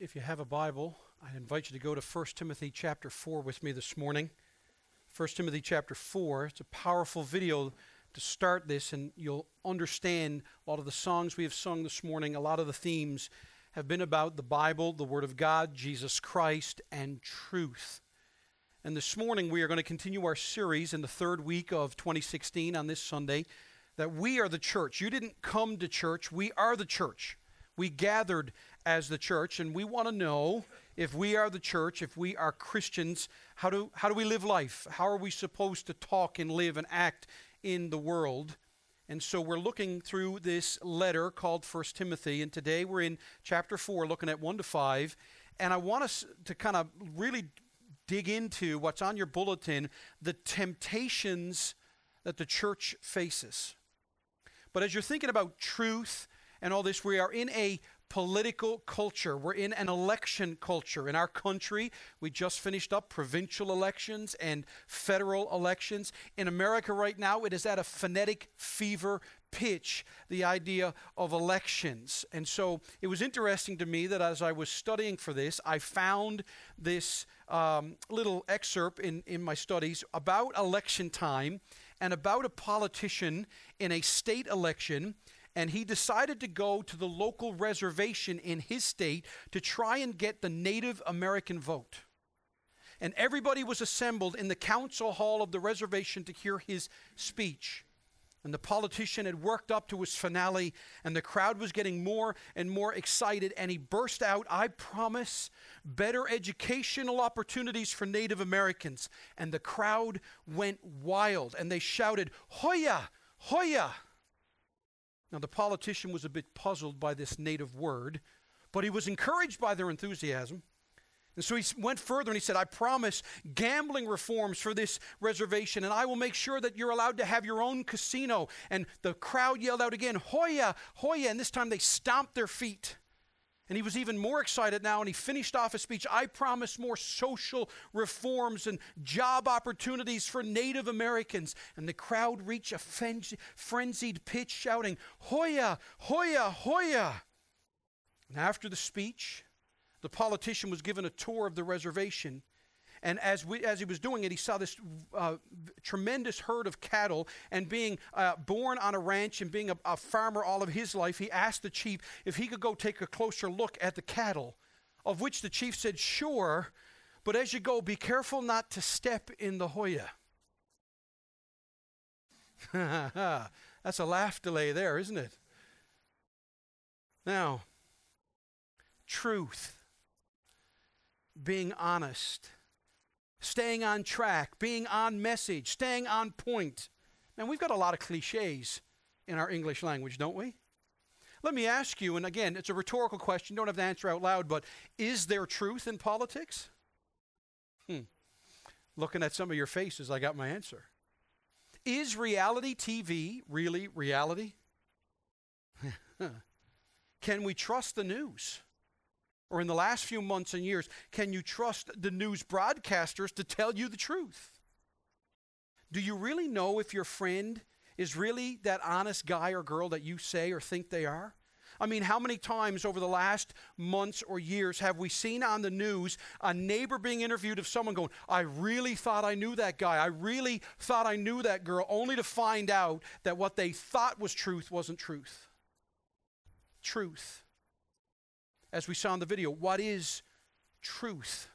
if you have a Bible, I invite you to go to 1 Timothy chapter 4 with me this morning. 1 Timothy chapter 4. It's a powerful video to start this, and you'll understand a lot of the songs we have sung this morning, a lot of the themes have been about the Bible, the Word of God, Jesus Christ, and truth. And this morning we are going to continue our series in the third week of 2016 on this Sunday that we are the church. You didn't come to church, we are the church. We gathered as the church, and we want to know if we are the church, if we are Christians, how do, how do we live life? How are we supposed to talk and live and act in the world? And so we're looking through this letter called First Timothy, and today we're in chapter 4, looking at 1 to 5. And I want us to kind of really dig into what's on your bulletin the temptations that the church faces. But as you're thinking about truth and all this, we are in a political culture. We're in an election culture. In our country, we just finished up provincial elections and federal elections. In America right now, it is at a phonetic fever pitch, the idea of elections. And so it was interesting to me that as I was studying for this, I found this um, little excerpt in, in my studies about election time and about a politician in a state election and he decided to go to the local reservation in his state to try and get the Native American vote. And everybody was assembled in the council hall of the reservation to hear his speech. And the politician had worked up to his finale, and the crowd was getting more and more excited. And he burst out, I promise better educational opportunities for Native Americans. And the crowd went wild, and they shouted, Hoya, Hoya. Now, the politician was a bit puzzled by this native word, but he was encouraged by their enthusiasm. And so he went further and he said, I promise gambling reforms for this reservation, and I will make sure that you're allowed to have your own casino. And the crowd yelled out again, Hoya, Hoya. And this time they stomped their feet. And he was even more excited now, and he finished off his speech. I promise more social reforms and job opportunities for Native Americans. And the crowd reached a frenzied pitch, shouting, Hoya, Hoya, Hoya. And after the speech, the politician was given a tour of the reservation and as, we, as he was doing it, he saw this uh, tremendous herd of cattle. And being uh, born on a ranch and being a, a farmer all of his life, he asked the chief if he could go take a closer look at the cattle. Of which the chief said, Sure, but as you go, be careful not to step in the Hoya. That's a laugh delay there, isn't it? Now, truth, being honest staying on track, being on message, staying on point. And we've got a lot of cliches in our English language, don't we? Let me ask you, and again, it's a rhetorical question, don't have to answer out loud, but is there truth in politics? Hmm. Looking at some of your faces, I got my answer. Is reality TV really reality? Can we trust the news? Or in the last few months and years, can you trust the news broadcasters to tell you the truth? Do you really know if your friend is really that honest guy or girl that you say or think they are? I mean, how many times over the last months or years have we seen on the news a neighbor being interviewed of someone going, I really thought I knew that guy. I really thought I knew that girl, only to find out that what they thought was truth wasn't truth? Truth as we saw in the video, what is truth?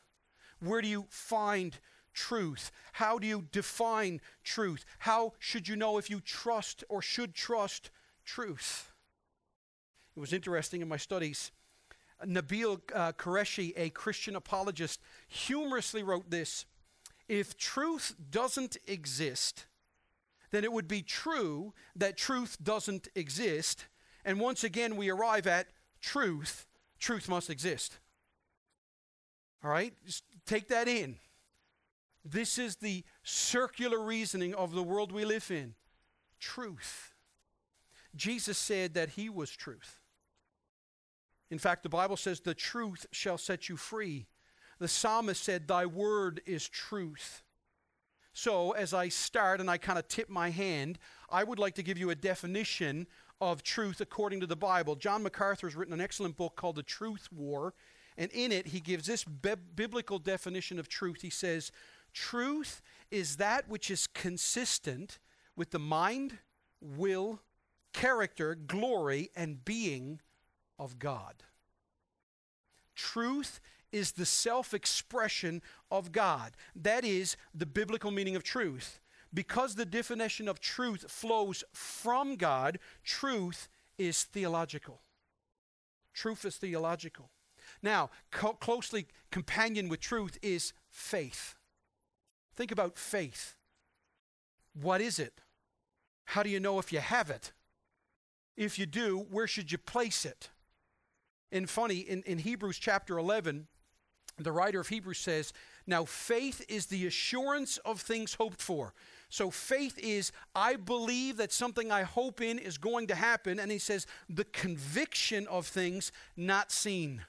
Where do you find truth? How do you define truth? How should you know if you trust or should trust truth? It was interesting in my studies. Nabil uh, Qureshi, a Christian apologist, humorously wrote this If truth doesn't exist, then it would be true that truth doesn't exist. And once again, we arrive at truth truth must exist. All right? Just take that in. This is the circular reasoning of the world we live in truth. Jesus said that he was truth. In fact, the Bible says, The truth shall set you free. The psalmist said, Thy word is truth. So, as I start and I kind of tip my hand, I would like to give you a definition of truth according to the Bible. John MacArthur has written an excellent book called The Truth War, And in it, he gives this bi- biblical definition of truth. He says, Truth is that which is consistent with the mind, will, character, glory, and being of God. Truth is the self expression of God. That is the biblical meaning of truth. Because the definition of truth flows from God, truth is theological. Truth is theological. Now, co- closely companion with truth is faith. Think about faith. What is it? How do you know if you have it? If you do, where should you place it? And funny, in, in Hebrews chapter 11, the writer of Hebrews says, Now faith is the assurance of things hoped for. So faith is, I believe that something I hope in is going to happen. And he says, the conviction of things not seen.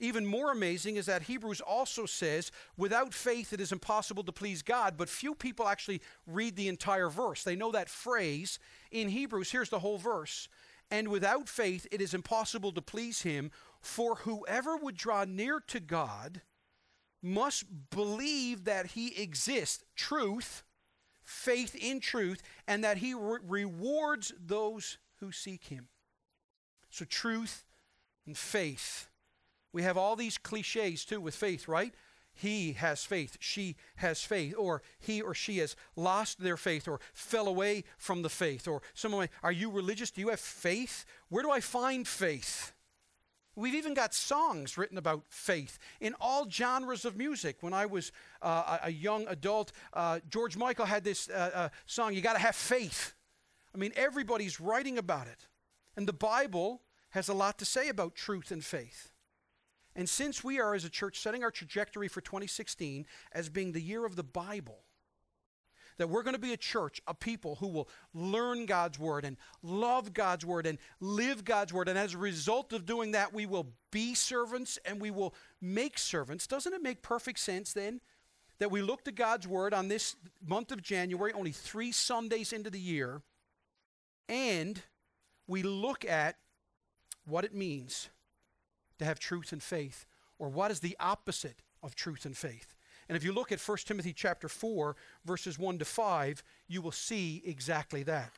Even more amazing is that Hebrews also says, without faith it is impossible to please God, but few people actually read the entire verse. They know that phrase in Hebrews. Here's the whole verse. And without faith it is impossible to please him, for whoever would draw near to God must believe that he exists, truth, faith in truth, and that he re- rewards those who seek him. So, truth and faith. We have all these cliches too with faith, right? He has faith, she has faith, or he or she has lost their faith or fell away from the faith, or someone, are you religious? Do you have faith? Where do I find faith? We've even got songs written about faith in all genres of music. When I was uh, a young adult, uh, George Michael had this uh, uh song, You Gotta Have Faith. I mean, everybody's writing about it. And the Bible has a lot to say about truth and faith. And since we are, as a church, setting our trajectory for 2016 as being the year of the Bible, that we're going to be a church, a people who will learn God's word and love God's word and live God's word. And as a result of doing that, we will be servants and we will make servants. Doesn't it make perfect sense then that we look to God's word on this month of January, only three Sundays into the year, and we look at what it means to have truth and faith, or what is the opposite of truth and faith? And if you look at 1 Timothy chapter 4, verses 1 to 5, you will see exactly that.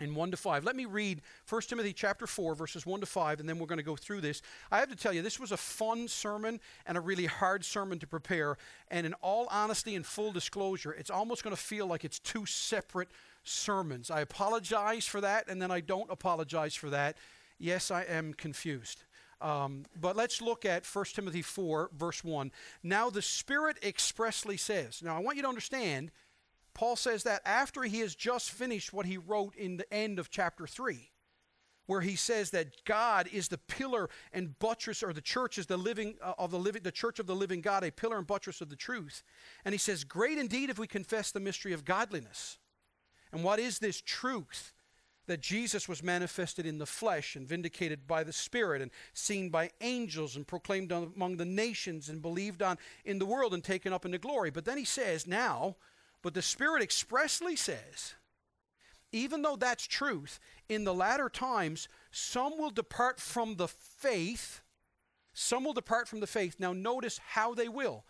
In 1 to 5. Let me read 1 Timothy chapter 4, verses 1 to 5, and then we're going to go through this. I have to tell you, this was a fun sermon and a really hard sermon to prepare. And in all honesty and full disclosure, it's almost going to feel like it's two separate sermons. I apologize for that, and then I don't apologize for that. Yes, I am confused. Um, but let's look at 1 Timothy 4, verse 1. Now the Spirit expressly says, now I want you to understand, Paul says that after he has just finished what he wrote in the end of chapter 3 where he says that God is the pillar and buttress, or the church is the living uh, of the living, the church of the living God, a pillar and buttress of the truth. And he says, "Great indeed if we confess the mystery of godliness." And what is this truth? That Jesus was manifested in the flesh and vindicated by the Spirit and seen by angels and proclaimed among the nations and believed on in the world and taken up into glory. But then he says, now, but the Spirit expressly says, even though that's truth, in the latter times, some will depart from the faith. Some will depart from the faith. Now, notice how they will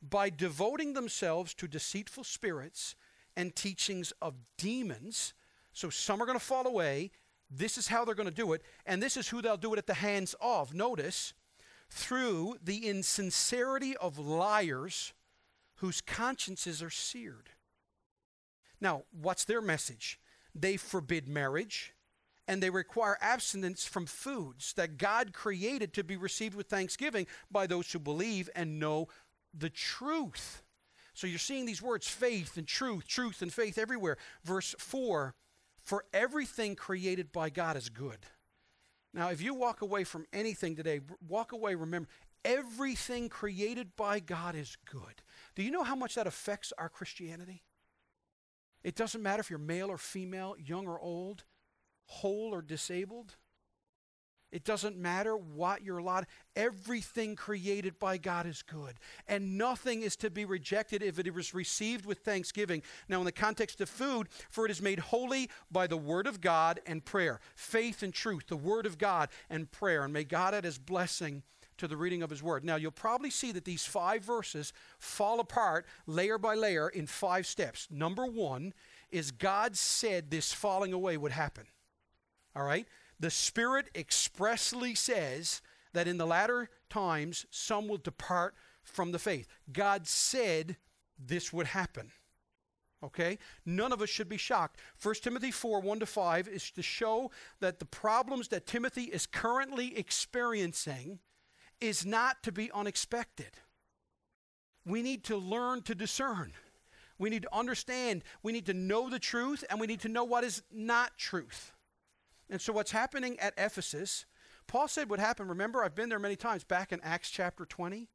by devoting themselves to deceitful spirits and teachings of demons so some are going to fall away. This is how they're going to do it, and this is who they'll do it at the hands of. Notice, through the insincerity of liars whose consciences are seared. Now, what's their message? They forbid marriage and they require abstinence from foods that God created to be received with thanksgiving by those who believe and know the truth. So you're seeing these words faith and truth, truth and faith everywhere. Verse 4 for everything created by God is good. Now, if you walk away from anything today, walk away, remember, everything created by God is good. Do you know how much that affects our Christianity? It doesn't matter if you're male or female, young or old, whole or disabled. It doesn't matter what your lot. Everything created by God is good. And nothing is to be rejected if it is received with thanksgiving. Now, in the context of food, for it is made holy by the word of God and prayer. Faith and truth, the word of God and prayer. And may God add his blessing to the reading of his word. Now, you'll probably see that these five verses fall apart layer by layer in five steps. Number one is God said this falling away would happen. All right? The Spirit expressly says that in the latter times some will depart from the faith. God said this would happen. Okay? None of us should be shocked. 1 Timothy 4 1 to 5 is to show that the problems that Timothy is currently experiencing is not to be unexpected. We need to learn to discern. We need to understand. We need to know the truth, and we need to know what is not truth. And so, what's happening at Ephesus, Paul said would happen. Remember, I've been there many times back in Acts chapter 20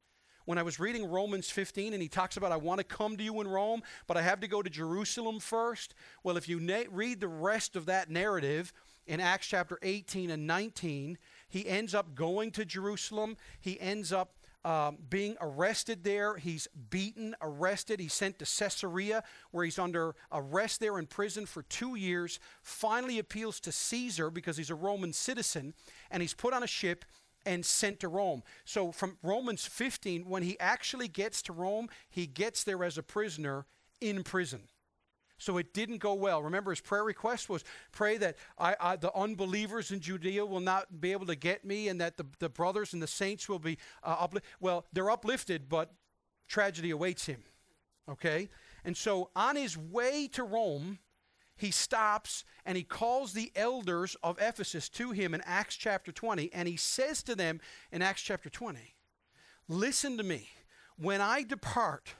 when I was reading Romans 15 and he talks about, I want to come to you in Rome, but I have to go to Jerusalem first. Well, if you na- read the rest of that narrative in Acts chapter 18 and 19, he ends up going to Jerusalem. He ends up um, being arrested there. He's beaten, arrested. He's sent to Caesarea, where he's under arrest there in prison for two years. Finally appeals to Caesar because he's a Roman citizen, and he's put on a ship and sent to Rome. So from Romans 15, when he actually gets to Rome, he gets there as a prisoner in prison. So it didn't go well. Remember, his prayer request was pray that I, I, the unbelievers in Judea will not be able to get me and that the, the brothers and the saints will be uh. Well, they're uplifted, but tragedy awaits him. Okay? And so on his way to Rome, he stops and he calls the elders of Ephesus to him in Acts chapter 20, and he says to them in Acts chapter 20, Listen to me. When I depart,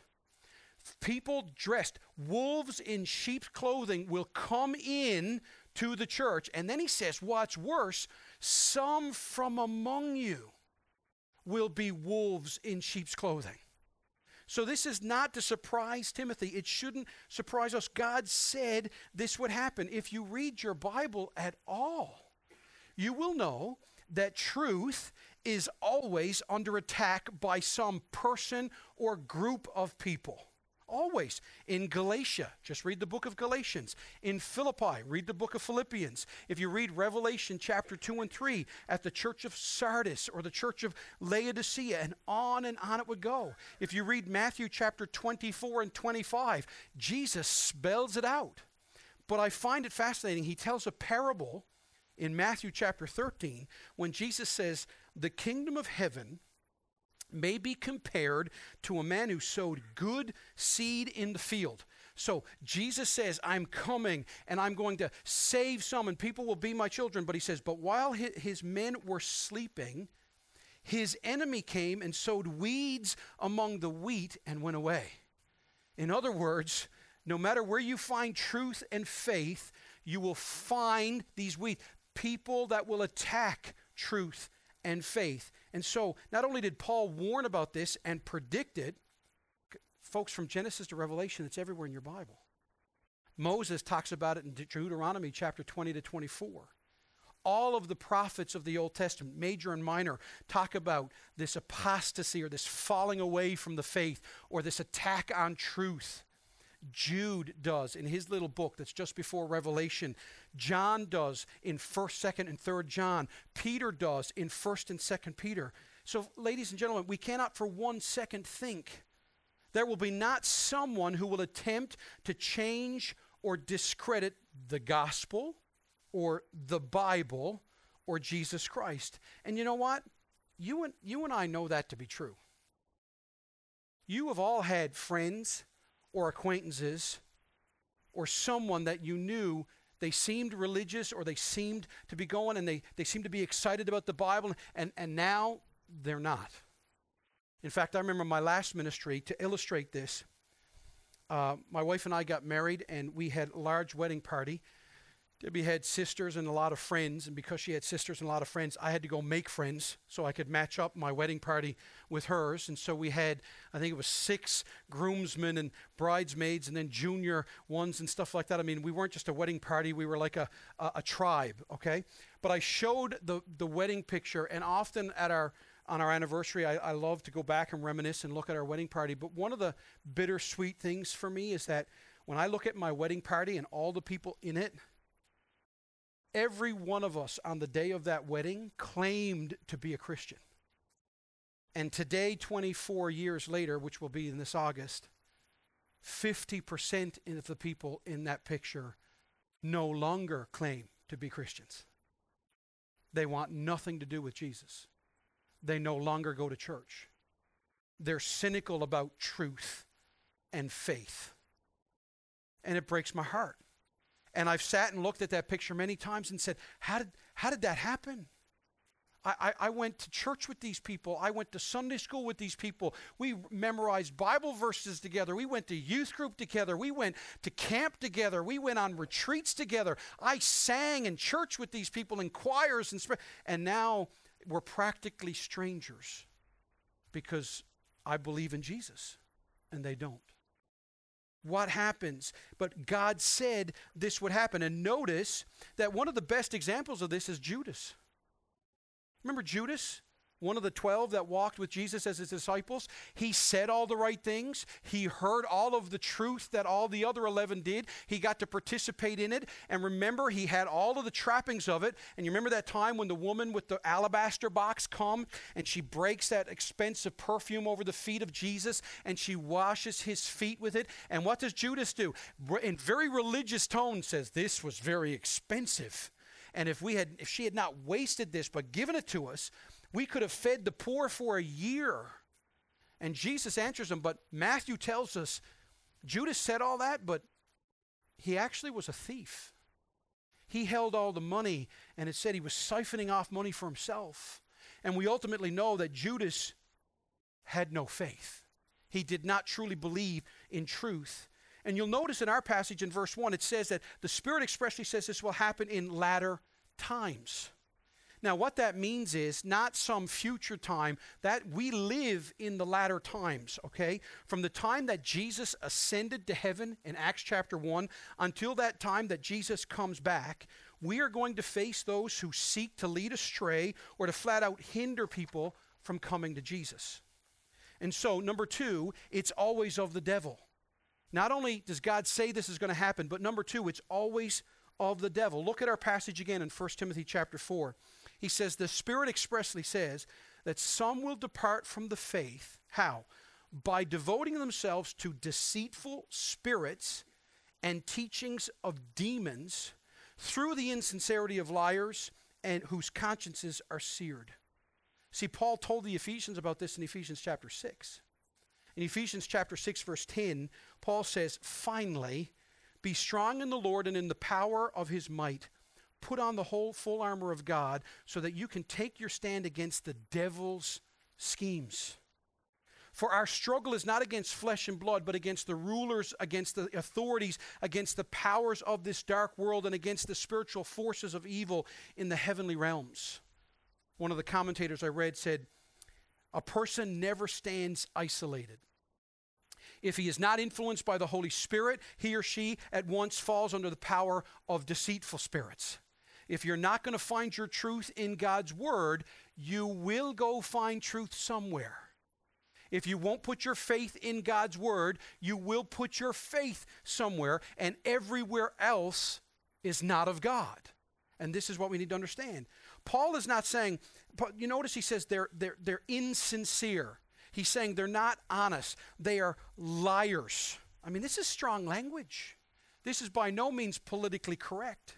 people dressed wolves in sheep's clothing will come in to the church. And then he says what's worse some from among you will be wolves in sheep's clothing. So this is not to surprise timothy. It shouldn't surprise us. God said this would happen. If you read your bible at all you will know that truth is always under attack by some person or group of people Always. In Galatia, just read the book of Galatians. In Philippi, read the book of Philippians. If you read Revelation chapter 2 and 3 at the church of Sardis or the church of Laodicea, and on and on it would go. If you read Matthew chapter 24 and 25, Jesus spells it out. But I find it fascinating. He tells a parable in Matthew chapter 13 when Jesus says, The kingdom of heaven may be compared to a man who sowed good seed in the field. So Jesus says, I'm coming and I'm going to save some, and people will be my children. But he says, But while his men were sleeping, his enemy came and sowed weeds among the wheat and went away. In other words, no matter where you find truth and faith, you will find these weeds. People that will attack truth and faith. And so, not only did Paul warn about this and predict it, folks, from Genesis to Revelation, it's everywhere in your Bible. Moses talks about it in Deuteronomy chapter 20 to 24. All of the prophets of the Old Testament, major and minor, talk about this apostasy or this falling away from the faith or this attack on truth. Jude does in his little book that's just before Revelation. John does in 1st, 2nd, and 3rd John. Peter does in 1st and 2nd Peter. So, ladies and gentlemen, we cannot for one second think there will be not someone who will attempt to change or discredit the gospel or the Bible or Jesus Christ. And you know what? You and, you and I know that to be true. You have all had friends or acquaintances or someone that you knew they seemed religious or they seemed to be going and they, they seemed to be excited about the Bible, and, and now they're not. In fact, I remember my last ministry to illustrate this. Uh, my wife and I got married, and we had a large wedding party. Debbie had sisters and a lot of friends, and because she had sisters and a lot of friends, I had to go make friends so I could match up my wedding party with hers. And so we had, I think it was six groomsmen and bridesmaids, and then junior ones and stuff like that. I mean, we weren't just a wedding party; we were like a a, a tribe, okay? But I showed the the wedding picture, and often at our on our anniversary, I, I love to go back and reminisce and look at our wedding party. But one of the bittersweet things for me is that when I look at my wedding party and all the people in it every one of us on the day of that wedding claimed to be a Christian. And today, 24 years later, which will be in this August, 50% of the people in that picture no longer claim to be Christians. They want nothing to do with Jesus. They no longer go to church. They're cynical about truth and faith. And it breaks my heart. And I've sat and looked at that picture many times and said, How did, how did that happen? I, I, went to church with these people. I went to Sunday school with these people. We memorized Bible verses together. We went to youth group together. We went to camp together. We went on retreats together. I sang in church with these people in choirs and and now we're practically strangers because I believe in Jesus and they don't. What happens? But God said this would happen. And notice that one of the best examples of this is Judas. Remember Judas? One of the 12 that walked with Jesus as his disciples. He said all the right things. He heard all of the truth that all the other 11 did. He got to participate in it. And remember, he had all of the trappings of it. And you remember that time when the woman with the alabaster box come and she breaks that expensive perfume over the feet of Jesus and she washes his feet with it. And what does Judas do? In very religious tone says, This was very expensive. And if we had if she had not wasted this but given it to us, we could have fed the poor for a year. And Jesus answers him, but Matthew tells us Judas said all that, but he actually was a thief. He held all the money, and it said he was siphoning off money for himself. And we ultimately know that Judas had no faith. He did not truly believe in truth. And you'll notice in our passage in verse 1, it says that the Spirit expressly says this will happen in latter times. Now, what that means is not some future time, that we live in the latter times, okay? From the time that Jesus ascended to heaven in Acts chapter 1 until that time that Jesus comes back, we are going to face those who seek to lead astray or to flat out hinder people from coming to Jesus. And so, number two, it's always of the devil. Not only does God say this is going to happen, but number two, it's always of the devil. Look at our passage again in 1 Timothy chapter 4. He says, The Spirit expressly says that some will depart from the faith. How? By devoting themselves to deceitful spirits and teachings of demons through the insincerity of liars and whose consciences are seared. See, Paul told the Ephesians about this in Ephesians chapter 6. In Ephesians chapter 6, verse 10, Paul says, Finally, be strong in the Lord and in the power of his might. Put on the whole full armor of God so that you can take your stand against the devil's schemes. For our struggle is not against flesh and blood, but against the rulers, against the authorities, against the powers of this dark world, and against the spiritual forces of evil in the heavenly realms. One of the commentators I read said, A person never stands isolated. If he is not influenced by the Holy Spirit, he or she at once falls under the power of deceitful spirits. If you're not going to find your truth in God's Word, you will go find truth somewhere. If you won't put your faith in God's Word, you will put your faith somewhere, and everywhere else is not of God. And this is what we need to understand. Paul is not saying, you notice he says they're, they're, they're insincere. He's saying they're not honest, they are liars. I mean, this is strong language. This is by no means politically correct.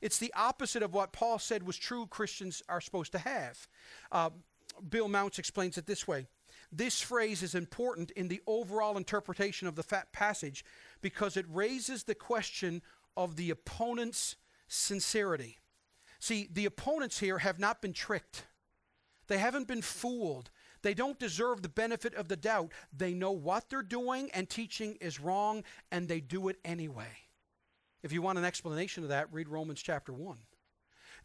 It's the opposite of what Paul said was true Christians are supposed to have. Uh, Bill Mounce explains it this way This phrase is important in the overall interpretation of the fat passage because it raises the question of the opponent's sincerity. See, the opponents here have not been tricked. They haven't been fooled. They don't deserve the benefit of the doubt. They know what they're doing and teaching is wrong, and they do it anyway. If you want an explanation of that, read Romans chapter 1.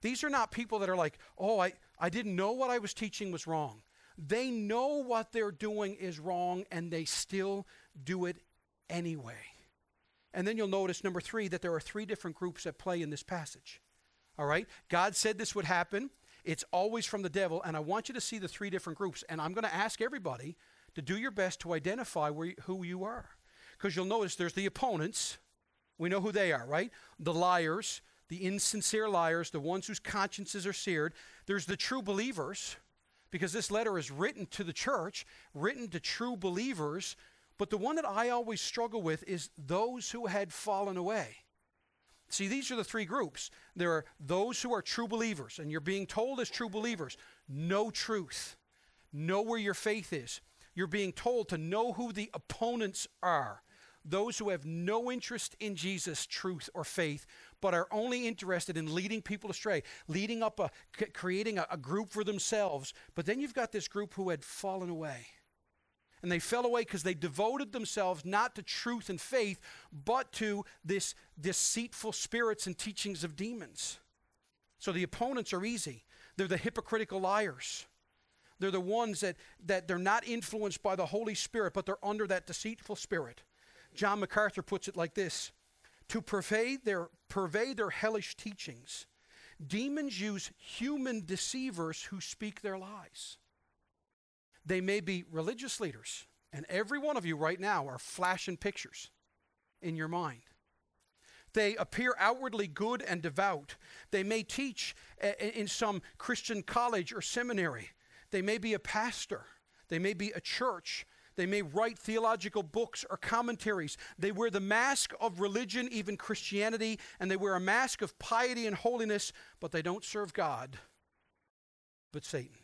These are not people that are like, oh, I, I didn't know what I was teaching was wrong. They know what they're doing is wrong, and they still do it anyway. And then you'll notice, number three, that there are three different groups at play in this passage. All right? God said this would happen. It's always from the devil. And I want you to see the three different groups. And I'm going to ask everybody to do your best to identify where, who you are. Because you'll notice there's the opponents. We know who they are, right? The liars, the insincere liars, the ones whose consciences are seared. There's the true believers. because this letter is written to the church, written to true believers. But the one that I always struggle with is those who had fallen away. See, these are the three groups. There are those who are true believers, and you're being told as true believers, know truth, know where your faith is. You're being told to know who the opponents are those who have no interest in Jesus' truth or faith, but are only interested in leading people astray, leading up a, creating a, a group for themselves. But then you've got this group who had fallen away. And they fell away because they devoted themselves not to truth and faith, but to this deceitful spirits and teachings of demons. So the opponents are easy. They're the hypocritical liars. They're the ones that, that they're not influenced by the Holy Spirit, but they're under that deceitful spirit. John MacArthur puts it like this To pervade their, pervade their hellish teachings, demons use human deceivers who speak their lies. They may be religious leaders, and every one of you right now are flashing pictures in your mind. They appear outwardly good and devout. They may teach in some Christian college or seminary. They may be a pastor. They may be a church. They may write theological books or commentaries. They wear the mask of religion, even Christianity, and they wear a mask of piety and holiness, but they don't serve God, but Satan.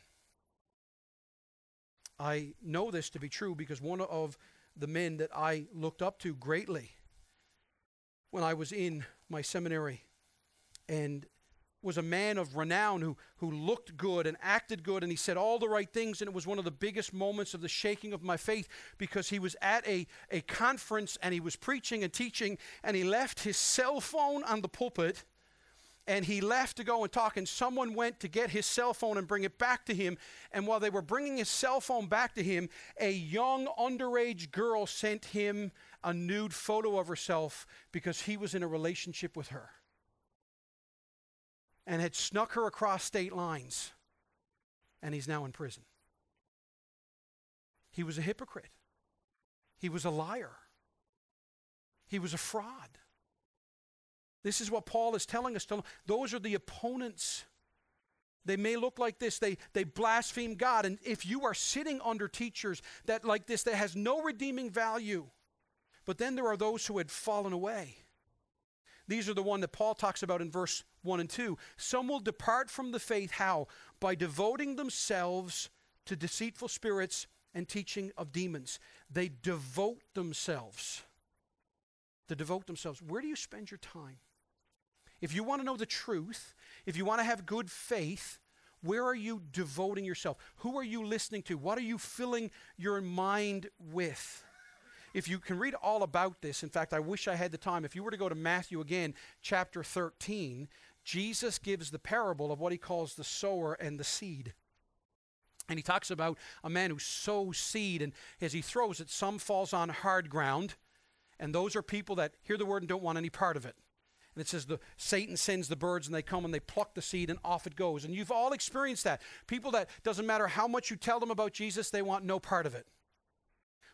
I know this to be true because one of the men that I looked up to greatly when I was in my seminary and was a man of renown who, who looked good and acted good, and he said all the right things. And it was one of the biggest moments of the shaking of my faith because he was at a, a conference and he was preaching and teaching, and he left his cell phone on the pulpit and he left to go and talk and someone went to get his cell phone and bring it back to him and while they were bringing his cell phone back to him a young underage girl sent him a nude photo of herself because he was in a relationship with her and had snuck her across state lines, and he's now in prison. He was a hypocrite. He was a liar. He was a fraud. This is what Paul is telling us. Those are the opponents. They may look like this. They, they blaspheme God. And if you are sitting under teachers that like this, that has no redeeming value, but then there are those who had fallen away. These are the one that Paul talks about in verse 1 and 2. Some will depart from the faith. How? By devoting themselves to deceitful spirits and teaching of demons. They devote themselves. To devote themselves. Where do you spend your time? If you want to know the truth, if you want to have good faith, where are you devoting yourself? Who are you listening to? What are you filling your mind with? If you can read all about this, in fact, I wish I had the time. If you were to go to Matthew again, chapter 13, Jesus gives the parable of what he calls the sower and the seed. And he talks about a man who sows seed, and as he throws it, some falls on hard ground, and those are people that hear the word and don't want any part of it. And it says the Satan sends the birds and they come and they pluck the seed and off it goes. And you've all experienced that. People that doesn't matter how much you tell them about Jesus, they want no part of it.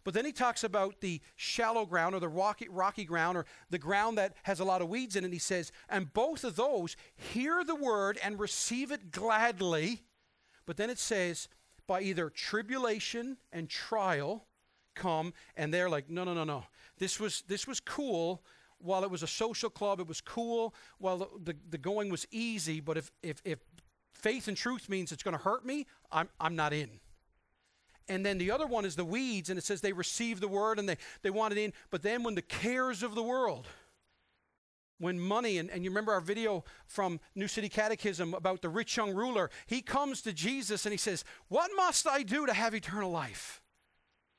But then he talks about the shallow ground or the rocky, rocky ground or the ground that has a lot of weeds in it. And he says, and both of those hear the word and receive it gladly. But then it says, by either tribulation and trial come, and they're like, no, no, no, no. This was, this was cool while it was a social club. It was cool while the, the, the going was easy. But if, if, if faith and truth means it's going to hurt me, I'm, I'm not in. And then the other one is the weeds, and it says they receive the word and they, they want it in. But then when the cares of the world, when money, and, and you remember our video from New City Catechism about the rich young ruler, he comes to Jesus and he says, What must I do to have eternal life?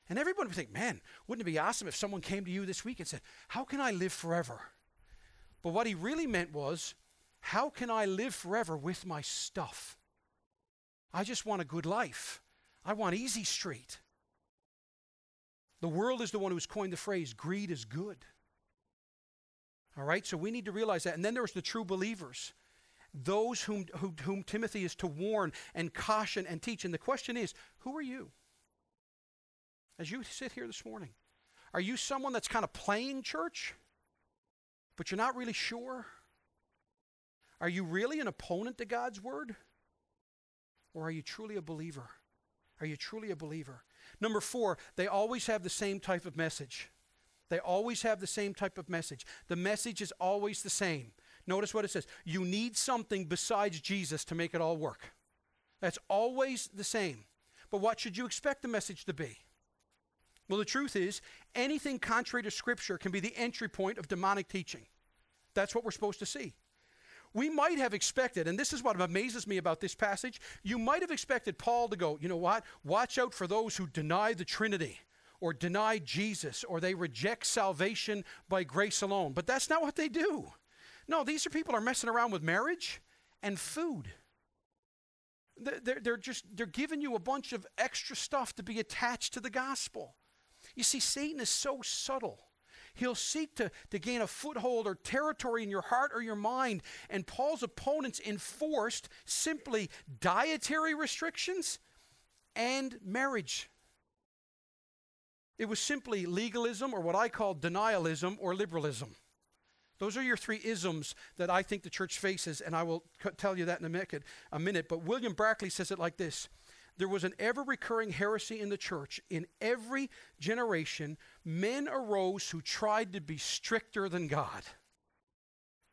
And everyone would think, Man, wouldn't it be awesome if someone came to you this week and said, How can I live forever? But what he really meant was, How can I live forever with my stuff? I just want a good life. I want easy street. The world is the one who's coined the phrase greed is good. All right, so we need to realize that. And then there's the true believers, those whom, whom, whom Timothy is to warn and caution and teach. And the question is who are you? As you sit here this morning, are you someone that's kind of playing church, but you're not really sure? Are you really an opponent to God's word? Or are you truly a believer? Are you truly a believer? Number four, they always have the same type of message. They always have the same type of message. The message is always the same. Notice what it says you need something besides Jesus to make it all work. That's always the same. But what should you expect the message to be? Well, the truth is, anything contrary to Scripture can be the entry point of demonic teaching. That's what we're supposed to see. We might have expected, and this is what amazes me about this passage, you might have expected Paul to go, you know what? Watch out for those who deny the Trinity or deny Jesus or they reject salvation by grace alone. But that's not what they do. No, these are people are messing around with marriage and food. They're, they're just they're giving you a bunch of extra stuff to be attached to the gospel. You see, Satan is so subtle. He'll seek to, to gain a foothold or territory in your heart or your mind. And Paul's opponents enforced simply dietary restrictions and marriage. It was simply legalism or what I call denialism or liberalism. Those are your three isms that I think the church faces, and I will tell you that in a minute, a minute. But William Barclay says it like this there was an ever recurring heresy in the church. In every generation, men arose who tried to be stricter than God.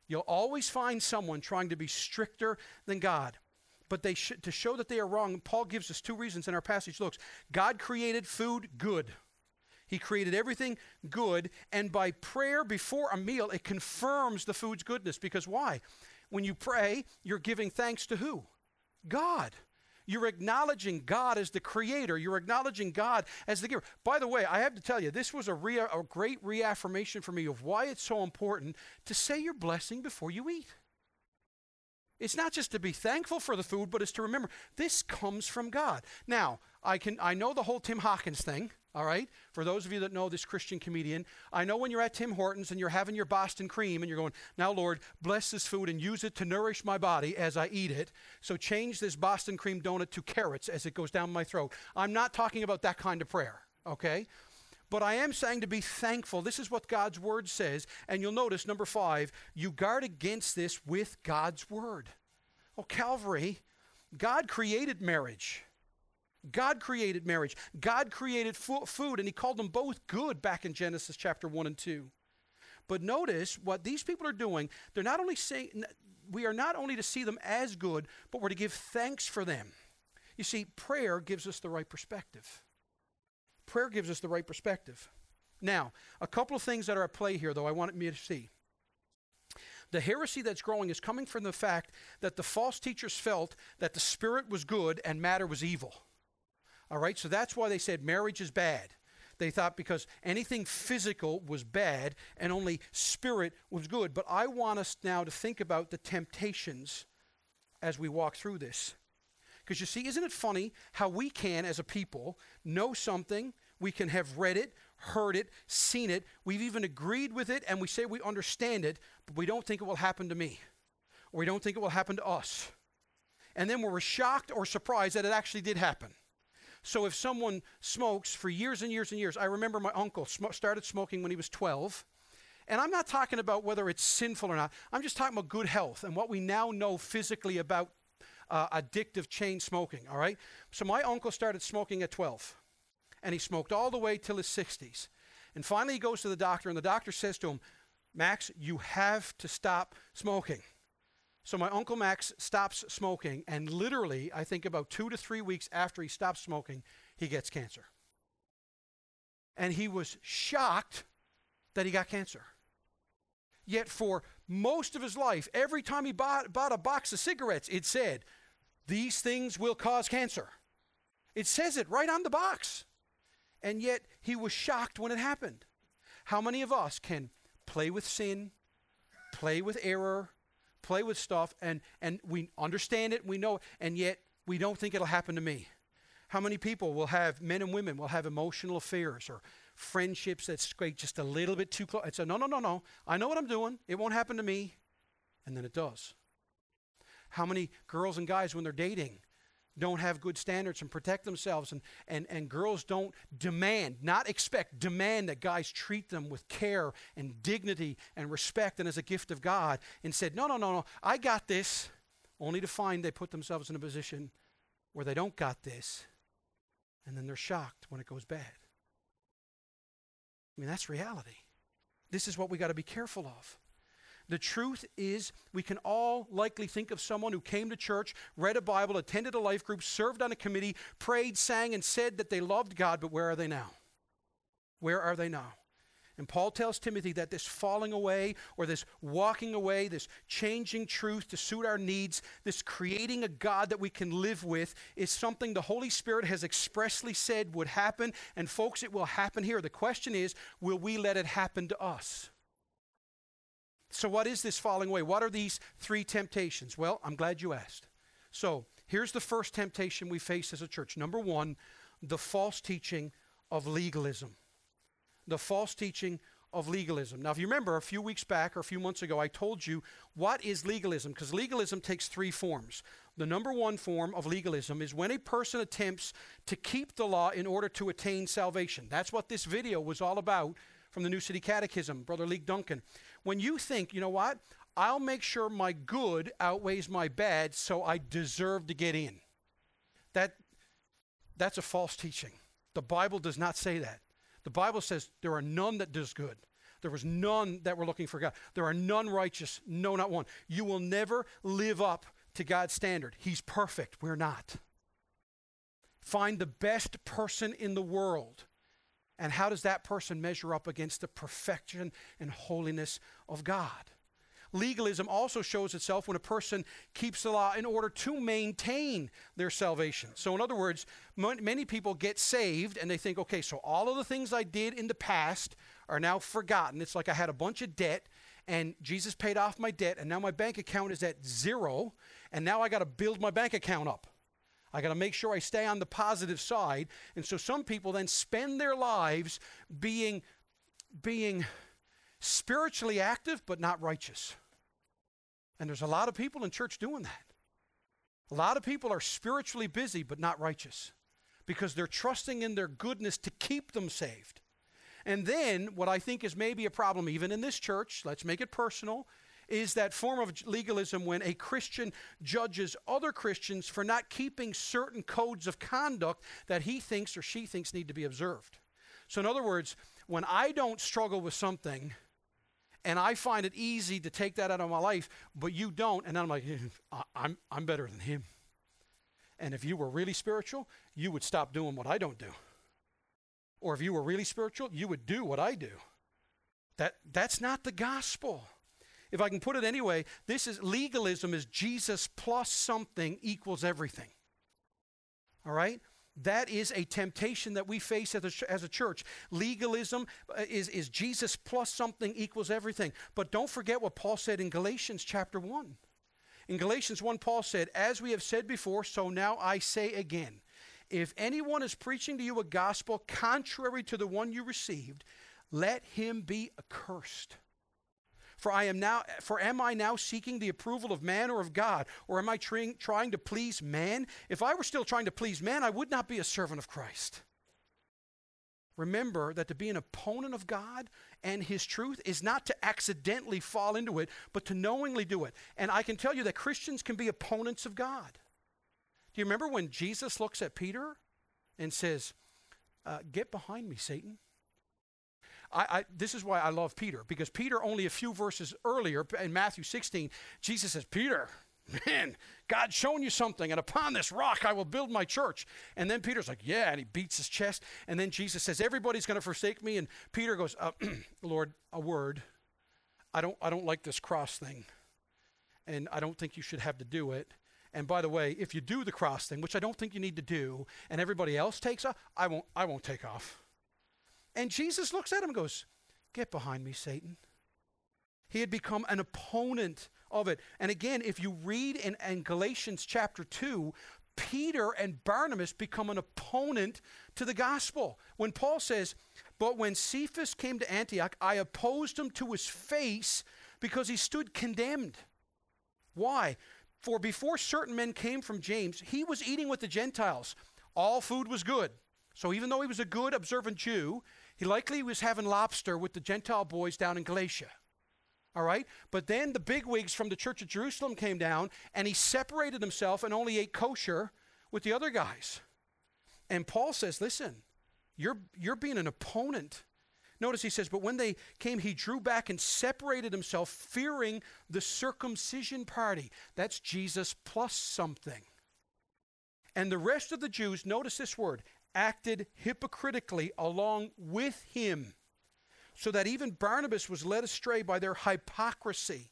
You'll always find someone trying to be stricter than God. But they sh- to show that they are wrong, Paul gives us two reasons in our passage. Looks, God created food good. He created everything good, and by prayer before a meal, it confirms the food's goodness. Because why? When you pray, you're giving thanks to who? God. You're acknowledging God as the creator. You're acknowledging God as the giver. By the way, I have to tell you, this was a, a great reaffirmation for me of why it's so important to say your blessing before you eat. It's not just to be thankful for the food, but it's to remember this comes from God. Now, I can I know the whole Tim Hawkins thing. All right? For those of you that know this Christian comedian, I know when you're at Tim Hortons and you're having your Boston cream and you're going, Now, Lord, bless this food and use it to nourish my body as I eat it. So change this Boston cream donut to carrots as it goes down my throat. I'm not talking about that kind of prayer, okay? But I am saying to be thankful. This is what God's word says. And you'll notice, number five, you guard against this with God's word. Oh, Calvary, God created marriage. God created marriage. God created food, and He called them both good back in Genesis chapter 1 and 2. But notice what these people are doing. They're not only saying, we are not only to see them as good, but we're to give thanks for them. You see, prayer gives us the right perspective. Prayer gives us the right perspective. Now, a couple of things that are at play here, though, I wanted me to see. The heresy that's growing is coming from the fact that the false teachers felt that the spirit was good and matter was evil. All right, so that's why they said marriage is bad. They thought because anything physical was bad and only spirit was good. But I want us now to think about the temptations as we walk through this. Because you see, isn't it funny how we can, as a people, know something, we can have read it, heard it, seen it, we've even agreed with it, and we say we understand it, but we don't think it will happen to me, or we don't think it will happen to us. And then we're shocked or surprised that it actually did happen. So if someone smokes for years and years and years, I remember my uncle sm- started smoking when he was 12. And I'm not talking about whether it's sinful or not. I'm just talking about good health and what we now know physically about uh, addictive chain smoking, all right? So my uncle started smoking at 12. And he smoked all the way till his 60s. And finally he goes to the doctor and the doctor says to him, "Max, you have to stop smoking." So my Uncle Max stops smoking, and literally, I think about two to three weeks after he stops smoking, he gets cancer. And he was shocked that he got cancer. Yet for most of his life, every time he bought, bought a box of cigarettes, it said, These things will cause cancer. It says it right on the box. And yet he was shocked when it happened. How many of us can play with sin, play with error, play with stuff, and, and we understand it, we know and yet we don't think it'll happen to me. How many people will have, men and women will have emotional affairs or friendships that stray just a little bit too close? It's say, no, no, no, no. I know what I'm doing. It won't happen to me. And then it does. How many girls and guys, when they're dating, don't have good standards and protect themselves and, and, and girls don't demand not expect demand that guys treat them with care and dignity and respect and as a gift of god and said no no no no i got this only to find they put themselves in a position where they don't got this and then they're shocked when it goes bad. I mean, that's reality. This is what we got to be careful of. The truth is, we can all likely think of someone who came to church, read a Bible, attended a life group, served on a committee, prayed, sang, and said that they loved God, but where are they now? Where are they now? And Paul tells Timothy that this falling away or this walking away, this changing truth to suit our needs, this creating a God that we can live with is something the Holy Spirit has expressly said would happen. And folks, it will happen here. The question is, will we let it happen to us? So, what is this falling away? What are these three temptations? Well, I'm glad you asked. So, here's the first temptation we face as a church. Number one, the false teaching of legalism the false teaching of legalism. Now, if you remember a few weeks back or a few months ago, I told you what is legalism, because legalism takes three forms. The number one form of legalism is when a person attempts to keep the law in order to attain salvation. That's what this video was all about from the New City Catechism, Brother Lee Duncan. When you think, you know what, I'll make sure my good outweighs my bad, so I deserve to get in. That, that's a false teaching. The Bible does not say that. The Bible says there are none that does good. There was none that were looking for God. There are none righteous, no, not one. You will never live up to God's standard. He's perfect. We're not. Find the best person in the world. And how does that person measure up against the perfection and holiness of God? Legalism also shows itself when a person keeps the law in order to maintain their salvation. So, in other words, many people get saved and they think, okay, so all of the things I did in the past are now forgotten. It's like I had a bunch of debt and Jesus paid off my debt and now my bank account is at zero and now I got to build my bank account up. I got to make sure I stay on the positive side. And so some people then spend their lives being being spiritually active but not righteous. And there's a lot of people in church doing that. A lot of people are spiritually busy but not righteous because they're trusting in their goodness to keep them saved. And then, what I think is maybe a problem, even in this church, let's make it personal, is that form of legalism when a Christian judges other Christians for not keeping certain codes of conduct that he thinks or she thinks need to be observed. So, in other words, when I don't struggle with something, and I find it easy to take that out of my life, but you don't. And I'm like, I'm, I'm better than him. And if you were really spiritual, you would stop doing what I don't do. Or if you were really spiritual, you would do what I do. That, that's not the gospel. If I can put it anyway, this is legalism is Jesus plus something equals everything. All right? That is a temptation that we face as a, as a church. Legalism uh, is, is Jesus plus something equals everything. But don't forget what Paul said in Galatians chapter 1. In Galatians 1, Paul said, As we have said before, so now I say again. If anyone is preaching to you a gospel contrary to the one you received, let him be accursed. For I am now for am I now seeking the approval of man or of God? Or am I trying, trying to please man? If I were still trying to please man, I would not be a servant of Christ. Remember that to be an opponent of God and His truth is not to accidentally fall into it, but to knowingly do it. And I can tell you that Christians can be opponents of God. Do you remember when Jesus looks at Peter and says, uh, Get behind me, Satan? I, I, this is why I love Peter, because Peter, only a few verses earlier in Matthew 16, Jesus says, Peter, man, God's shown you something, and upon this rock I will build my church. And then Peter's like, yeah, and he beats his chest. And then Jesus says, everybody's going to forsake me. And Peter goes, uh, Lord, a word. I don't, I don't like this cross thing, and I don't think you should have to do it. And by the way, if you do the cross thing, which I don't think you need to do, and everybody else takes off, I won't, I won't take off. And Jesus looks at him and goes, Get behind me, Satan. He had become an opponent of it. And again, if you read in, in, Galatians chapter 2, Peter and Barnabas become an opponent to the gospel. When Paul says, But when Cephas came to Antioch, I opposed him to his face because he stood condemned. Why? For before certain men came from James, he was eating with the Gentiles. All food was good. So even though he was a good, observant Jew, he likely was having lobster with the Gentile boys down in Galatia. All right? But then the bigwigs from the church of Jerusalem came down and he separated himself and only ate kosher with the other guys. And Paul says, listen, you're, you're being an opponent. Notice he says, but when they came, he drew back and separated himself, fearing the circumcision party. That's Jesus plus something. And the rest of the Jews, notice this word, acted hypocritically along with him, so that even Barnabas was led astray by their hypocrisy.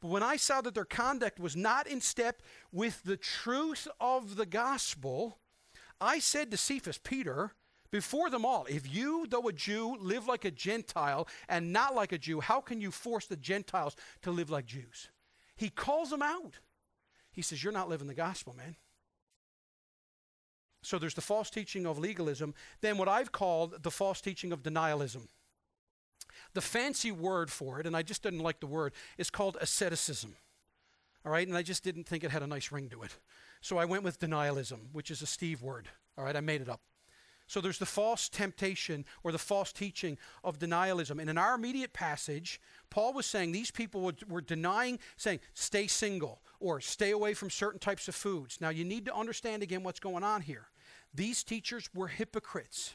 But when I saw that their conduct was not in step with the truth of the gospel, I said to Cephas, Peter, before them all, if you, though a Jew, live like a Gentile and not like a Jew, how can you force the Gentiles to live like Jews? He calls them out. He says, You're not living the gospel, man. So there's the false teaching of legalism, then what I've called the false teaching of denialism. The fancy word for it, and I just didn't like the word, is called asceticism. All right, and I just didn't think it had a nice ring to it. So I went with denialism, which is a Steve word. All right, I made it up. So there's the false temptation or the false teaching of denialism. And in our immediate passage, Paul was saying these people were, were, denying, saying, stay single or stay away from certain types of foods. Now, you need to understand again what's going on here. These teachers were hypocrites.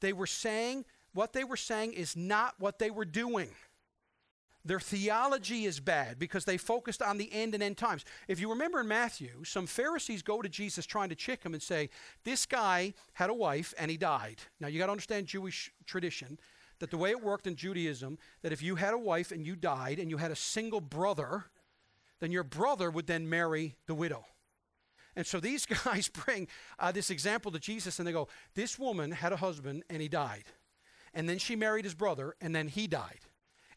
They were saying, what they were saying is not what they were doing. Their theology is bad because they focused on the end and end times. If you remember in Matthew, some Pharisees go to Jesus trying to trick him and say, This guy had a wife and he died. Now you got to understand Jewish tradition that the way it worked in Judaism, that if you had a wife and you died and you had a single brother, then your brother would then marry the widow. And so these guys bring uh, this example to Jesus and they go, This woman had a husband and he died. And then she married his brother and then he died.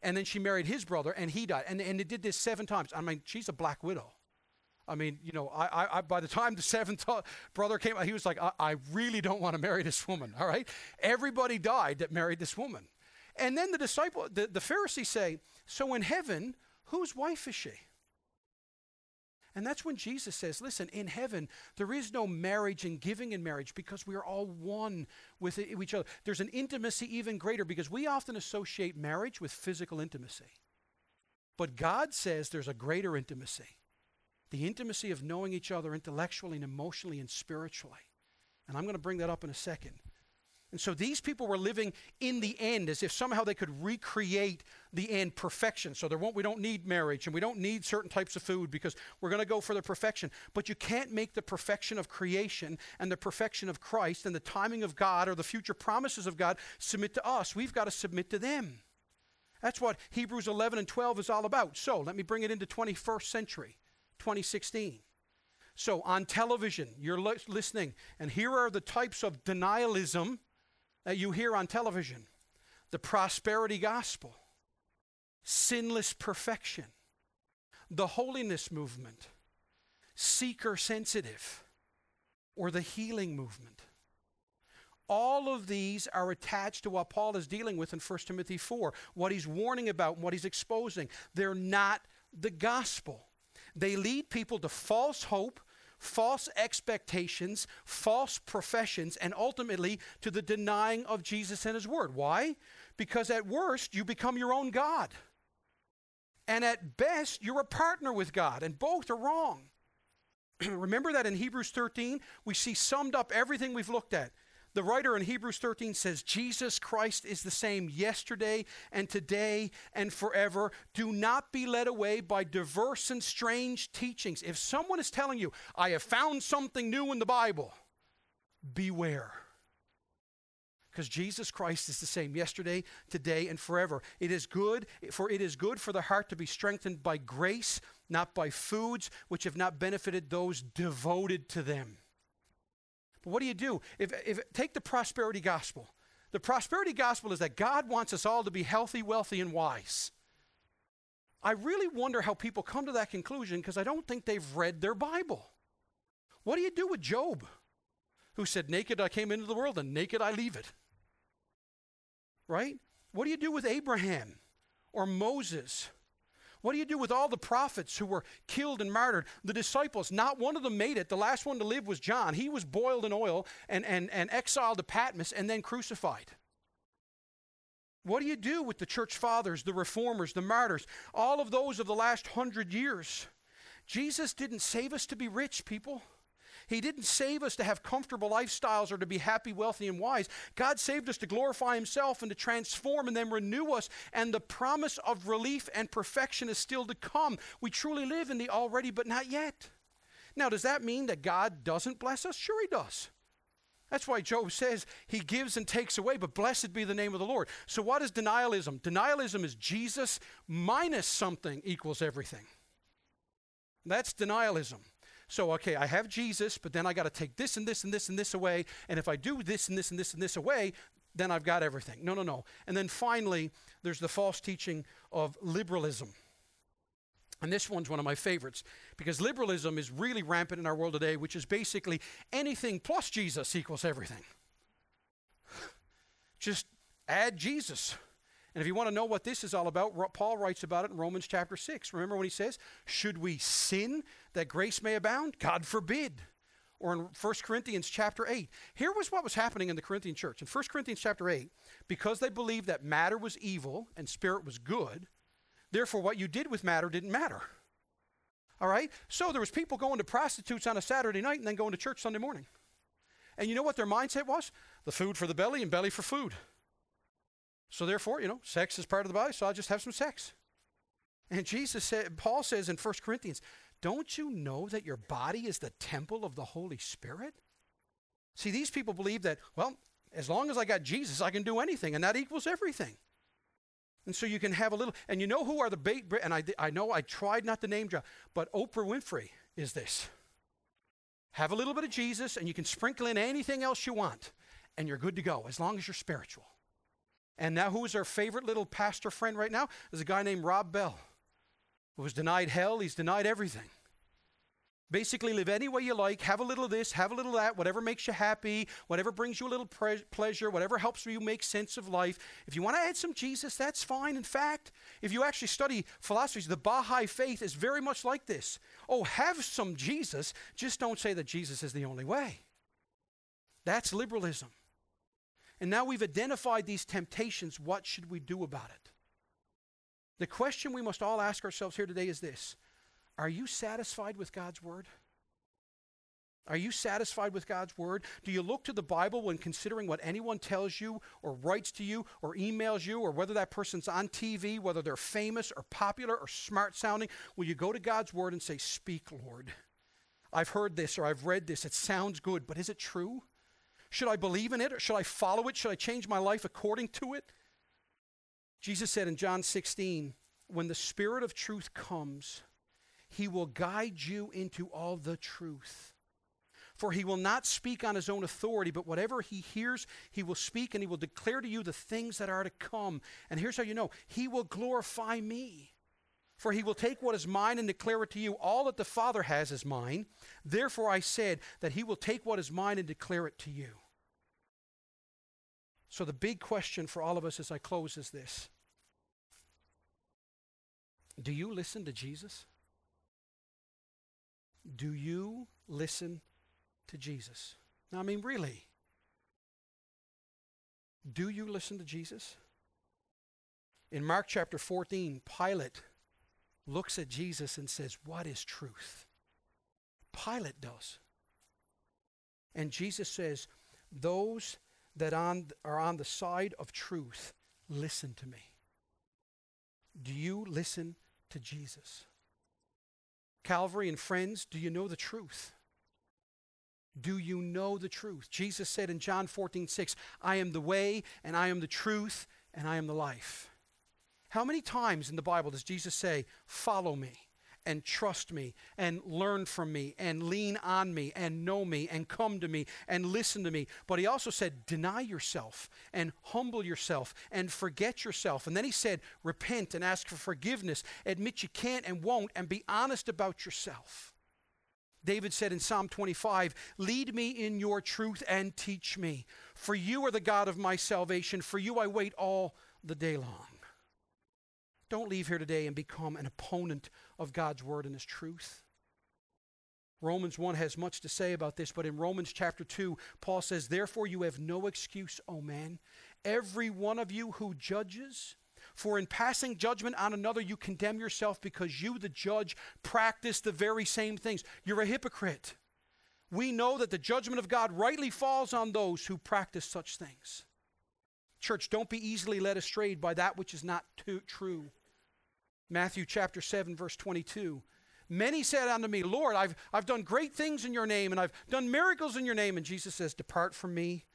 And then she married his brother and he died. And, and they did this seven times. I mean, she's a black widow. I mean, you know, I, I, by the time the seventh brother came, he was like, I, I really don't want to marry this woman. All right, everybody died that married this woman, and then the disciple, the, the Pharisees say, so in heaven, whose wife is she? And that's when Jesus says, listen, in heaven, there is no marriage and giving in marriage because we are all one with each other. There's an intimacy even greater because we often associate marriage with physical intimacy. But God says there's a greater intimacy the intimacy of knowing each other intellectually and emotionally and spiritually. And I'm going to bring that up in a second. And so these people were living in the end as if somehow they could recreate the end perfection. So there won't, we don't need marriage and we don't need certain types of food because we're going to go for the perfection. But you can't make the perfection of creation and the perfection of Christ and the timing of God or the future promises of God submit to us. We've got to submit to them. That's what Hebrews 11 and 12 is all about. So let me bring it into 21st century, 2016. So on television, you're listening, and here are the types of denialism that you hear on television the prosperity gospel, sinless perfection, the holiness movement, seeker sensitive, or the healing movement. All of these are attached to what Paul is dealing with in 1 Timothy 4, what he's warning about and what he's exposing. They're not the gospel. They lead people to false hope, false expectations, false professions, and ultimately to the denying of Jesus and His Word. Why? Because at worst, you become your own God. And at best, you're a partner with God, and both are wrong. Remember that in Hebrews 13, we see summed up everything we've looked at. The writer in Hebrews 13 says, Jesus Christ is the same yesterday and today and forever. Do not be led away by diverse and strange teachings. If someone is telling you, I have found something new in the Bible, beware. Because Jesus Christ is the same yesterday, today, and forever. It is good, for it is good for the heart to be strengthened by grace, not by foods which have not benefited those devoted to them. But what do you do? If, if take the prosperity gospel. The prosperity gospel is that God wants us all to be healthy, wealthy, and wise. I really wonder how people come to that conclusion because I don't think they've read their Bible. What do you do with Job, who said, Naked I came into the world and naked I leave it? Right? What do you do with Abraham or Moses what do you do with all the prophets who were killed and martyred? The disciples, not one of them made it. The last one to live was John. He was boiled in oil and, and, and exiled to Patmos and then crucified. What do you do with the church fathers, the reformers, the martyrs, all of those of the last hundred years? Jesus didn't save us to be rich, people. He didn't save us to have comfortable lifestyles or to be happy, wealthy, and wise. God saved us to glorify Himself and to transform and then renew us. And the promise of relief and perfection is still to come. We truly live in the already, but not yet. Now, does that mean that God doesn't bless us? Sure, He does. That's why Job says he gives and takes away, but blessed be the name of the Lord. So, what is denialism? Denialism is Jesus minus something equals everything. That's denialism. So, okay, I have Jesus, but then I got to take this and this and this and this away. And if I do this and this and this and this away, then I've got everything. No, no, no. And then finally, there's the false teaching of liberalism. And this one's one of my favorites because liberalism is really rampant in our world today, which is basically anything plus Jesus equals everything. Just add Jesus. And if you want to know what this is all about, Paul writes about it in Romans chapter 6. Remember when he says, Should we sin that grace may abound? God forbid. Or in 1 Corinthians chapter 8. Here was what was happening in the Corinthian church. In 1 Corinthians chapter 8, because they believed that matter was evil and spirit was good, Therefore, what you did with matter didn't matter. All right? So there was people going to prostitutes on a Saturday night and then going to church Sunday morning. And you know what their mindset was? The food for the belly and belly for food. So therefore, you know, sex is part of the body, so I'll just have some sex. And Jesus said, Paul says in 1 Corinthians, don't you know that your body is the temple of the Holy Spirit? See, these people believe that, well, as long as I got Jesus, I can do anything, and that equals everything. And so you can have a little, and you know who are the bait, and I, I know I tried not to name drop, but Oprah Winfrey is this. Have a little bit of Jesus, and you can sprinkle in anything else you want, and you're good to go, as long as you're spiritual. And now, who is our favorite little pastor friend right now? Is a guy named Rob Bell, who was denied hell, he's denied everything. Basically, live any way you like, have a little of this, have a little of that, whatever makes you happy, whatever brings you a little pre- pleasure, whatever helps you make sense of life. If you want to add some Jesus, that's fine. In fact, if you actually study philosophies, the Baha'i faith is very much like this. Oh, have some Jesus, just don't say that Jesus is the only way. That's liberalism. And now we've identified these temptations. What should we do about it? The question we must all ask ourselves here today is this are you satisfied with God's word? Are you satisfied with God's word? Do you look to the Bible when considering what anyone tells you or writes to you or emails you or whether that person's on TV, whether they're famous or popular or smart sounding? Will you go to God's word and say, Speak, Lord? I've heard this or I've read this. It sounds good, but is it true? Should I believe in it or should I follow it? Should I change my life according to it? Jesus said in John 16, When the Spirit of truth comes, he will guide you into all the truth. For he will not speak on his own authority, but whatever he hears, he will speak, and he will declare to you the things that are to come. And here's how you know he will glorify me. For he will take what is mine and declare it to you. All that the Father has is mine. Therefore I said that he will take what is mine and declare it to you. So the big question for all of us as I close is this Do you listen to Jesus? Do you listen to Jesus? Now, I mean, really. Do you listen to Jesus? In Mark chapter 14, Pilate looks at Jesus and says, What is truth? Pilate does. And Jesus says, Those that on, are on the side of truth, listen to me. Do you listen to Jesus? Calvary and friends, do you know the truth? Do you know the truth? Jesus said in John 14, 6, I am the way, and I am the truth, and I am the life. How many times in the Bible does Jesus say, Follow me? And trust me and learn from me and lean on me and know me and come to me and listen to me. But he also said, deny yourself and humble yourself and forget yourself. And then he said, repent and ask for forgiveness, admit you can't and won't, and be honest about yourself. David said in Psalm 25, Lead me in your truth and teach me. For you are the God of my salvation. For you I wait all the day long. Don't leave here today and become an opponent of God's word and his truth. Romans 1 has much to say about this, but in Romans chapter 2, Paul says, Therefore you have no excuse, O man, every one of you who judges. For in passing judgment on another, you condemn yourself because you, the judge, practice the very same things. You're a hypocrite. we know that the judgment of God rightly falls on those who practice such things. Church, don't be easily led astray by that which is not too true. Matthew chapter 7, verse 22. Many said unto me, Lord, I've, I've done great things in your name, and I've done miracles in your name. And Jesus says, Depart from me,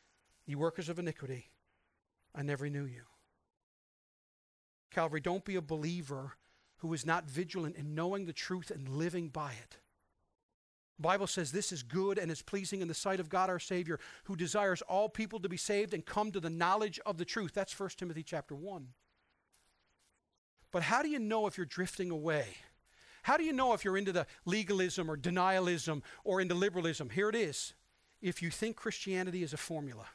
ye workers of iniquity. I never knew you. Calvary, don't be a believer who is not vigilant in knowing the truth and living by it. The Bible says this is good and is pleasing in the sight of God our Savior, who desires all people to be saved and come to the knowledge of the truth. That's 1 Timothy chapter 1. But how do you know if you're drifting away? How do you know if you're into the legalism or denialism or into liberalism? Here it is. If you think Christianity is a formula,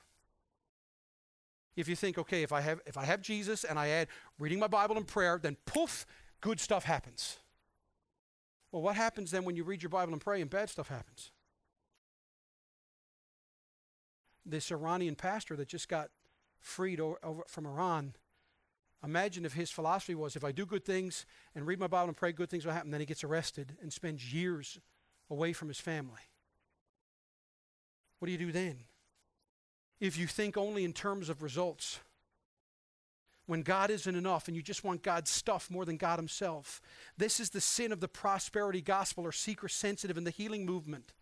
if you think, okay, if I have if I have Jesus and I add reading my Bible and prayer, then poof, good stuff happens. Well, what happens then when you read your Bible and pray and bad stuff happens? This Iranian pastor that just got freed over, over from Iran, imagine if his philosophy was if I do good things and read my Bible and pray, good things will happen. Then he gets arrested and spends years away from his family. What do you do then? If you think only in terms of results, when God isn't enough and you just want God's stuff more than God Himself. This is the sin of the prosperity gospel or seeker sensitive in the healing movement.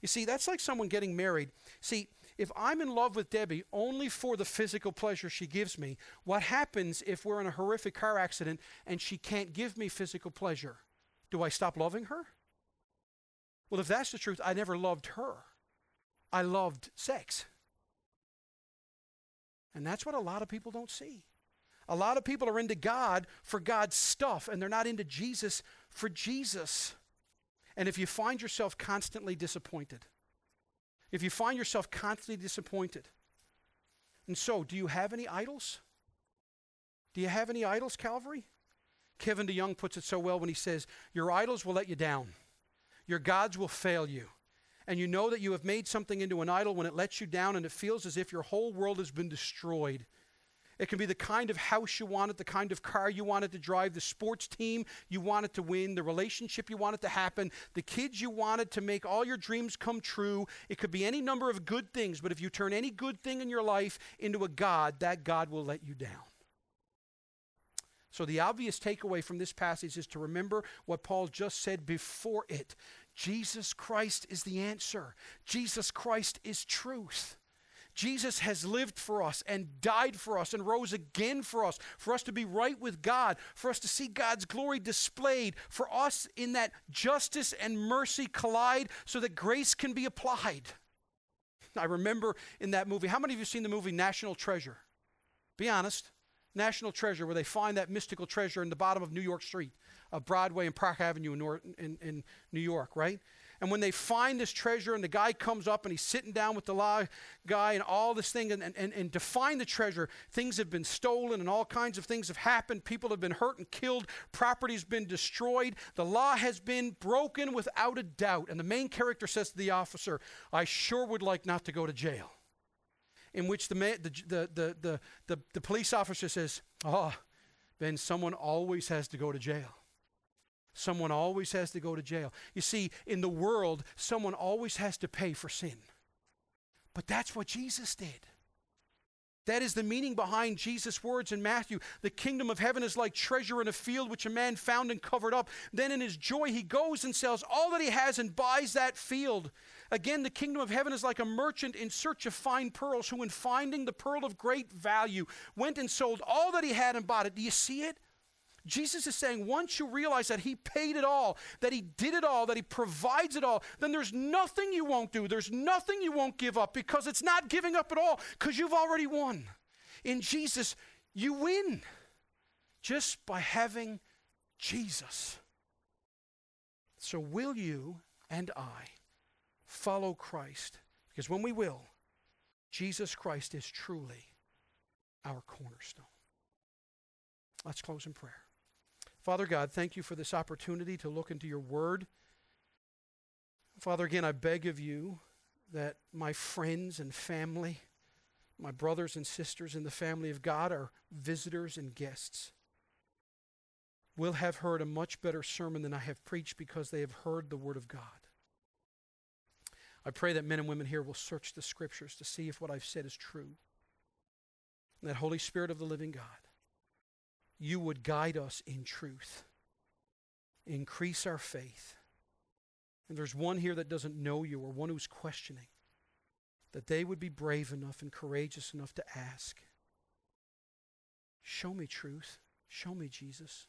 You see, that's like someone getting married. See, if I'm in love with Debbie only for the physical pleasure she gives me, what happens if we're in a horrific car accident and she can't give me physical pleasure? Do I stop loving her? Well, if that's the truth, I never loved her. I loved sex. And that's what a lot of people don't see. A lot of people are into God for God's stuff, and they're not into Jesus for Jesus. And if you find yourself constantly disappointed, if you find yourself constantly disappointed, and so do you have any idols? Do you have any idols, Calvary? Kevin DeYoung puts it so well when he says, Your idols will let you down, your gods will fail you. And you know that you have made something into an idol when it lets you down and it feels as if your whole world has been destroyed. It can be the kind of house you wanted, the kind of car you wanted to drive, the sports team you wanted to win, the relationship you wanted to happen, the kids you wanted to make all your dreams come true. It could be any number of good things, but if you turn any good thing in your life into a God, that God will let you down. So, the obvious takeaway from this passage is to remember what Paul just said before it Jesus Christ is the answer, Jesus Christ is truth. Jesus has lived for us and died for us and rose again for us, for us to be right with God, for us to see God's glory displayed, for us in that justice and mercy collide so that grace can be applied. I remember in that movie, how many of you seen the movie National Treasure? Be honest. National Treasure, where they find that mystical treasure in the bottom of New York Street, of Broadway and Park Avenue in, in, in New York, right? And when they find this treasure, and the guy comes up and he's sitting down with the law guy and all this thing, and, and, and to find the treasure, things have been stolen and all kinds of things have happened. People have been hurt and killed. Property's been destroyed. The law has been broken without a doubt. And the main character says to the officer, I sure would like not to go to jail. In which the, the, the, the, the, the, the police officer says, ah, Oh, then someone always has to go to jail. Someone always has to go to jail. You see, in the world, someone always has to pay for sin. But that's what Jesus did. That is the meaning behind Jesus' words in Matthew. The kingdom of heaven is like treasure in a field which a man found and covered up. Then in his joy, he goes and sells all that he has and buys that field. Again, the kingdom of heaven is like a merchant in search of fine pearls who, in finding the pearl of great value, went and sold all that he had and bought it. Do you see it? Jesus is saying once you realize that He paid it all, that He did it all, that He provides it all, then there's nothing you won't do. There's nothing you won't give up because it's not giving up at all because you've already won. In Jesus, you win just by having Jesus. So, will you and I follow Christ? Because when we will, Jesus Christ is truly our cornerstone. Let's close in prayer. Father God, thank you for this opportunity to look into your word. Father, again, I beg of you that my friends and family, my brothers and sisters in the family of God are visitors and guests, will have heard a much better sermon than I have preached because they have heard the word of God. I pray that men and women here will search the scriptures to see if what I've said is true. And that Holy Spirit of the living God, you would guide us in truth, increase our faith. And there's one here that doesn't know you or one who's questioning, that they would be brave enough and courageous enough to ask, Show me truth. Show me Jesus.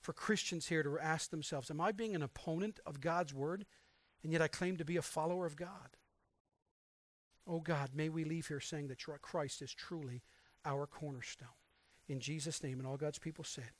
For Christians here to ask themselves, Am I being an opponent of God's word, and yet I claim to be a follower of God? Oh God, may we leave here saying that Christ is truly our cornerstone. In Jesus' name, and all God's people said,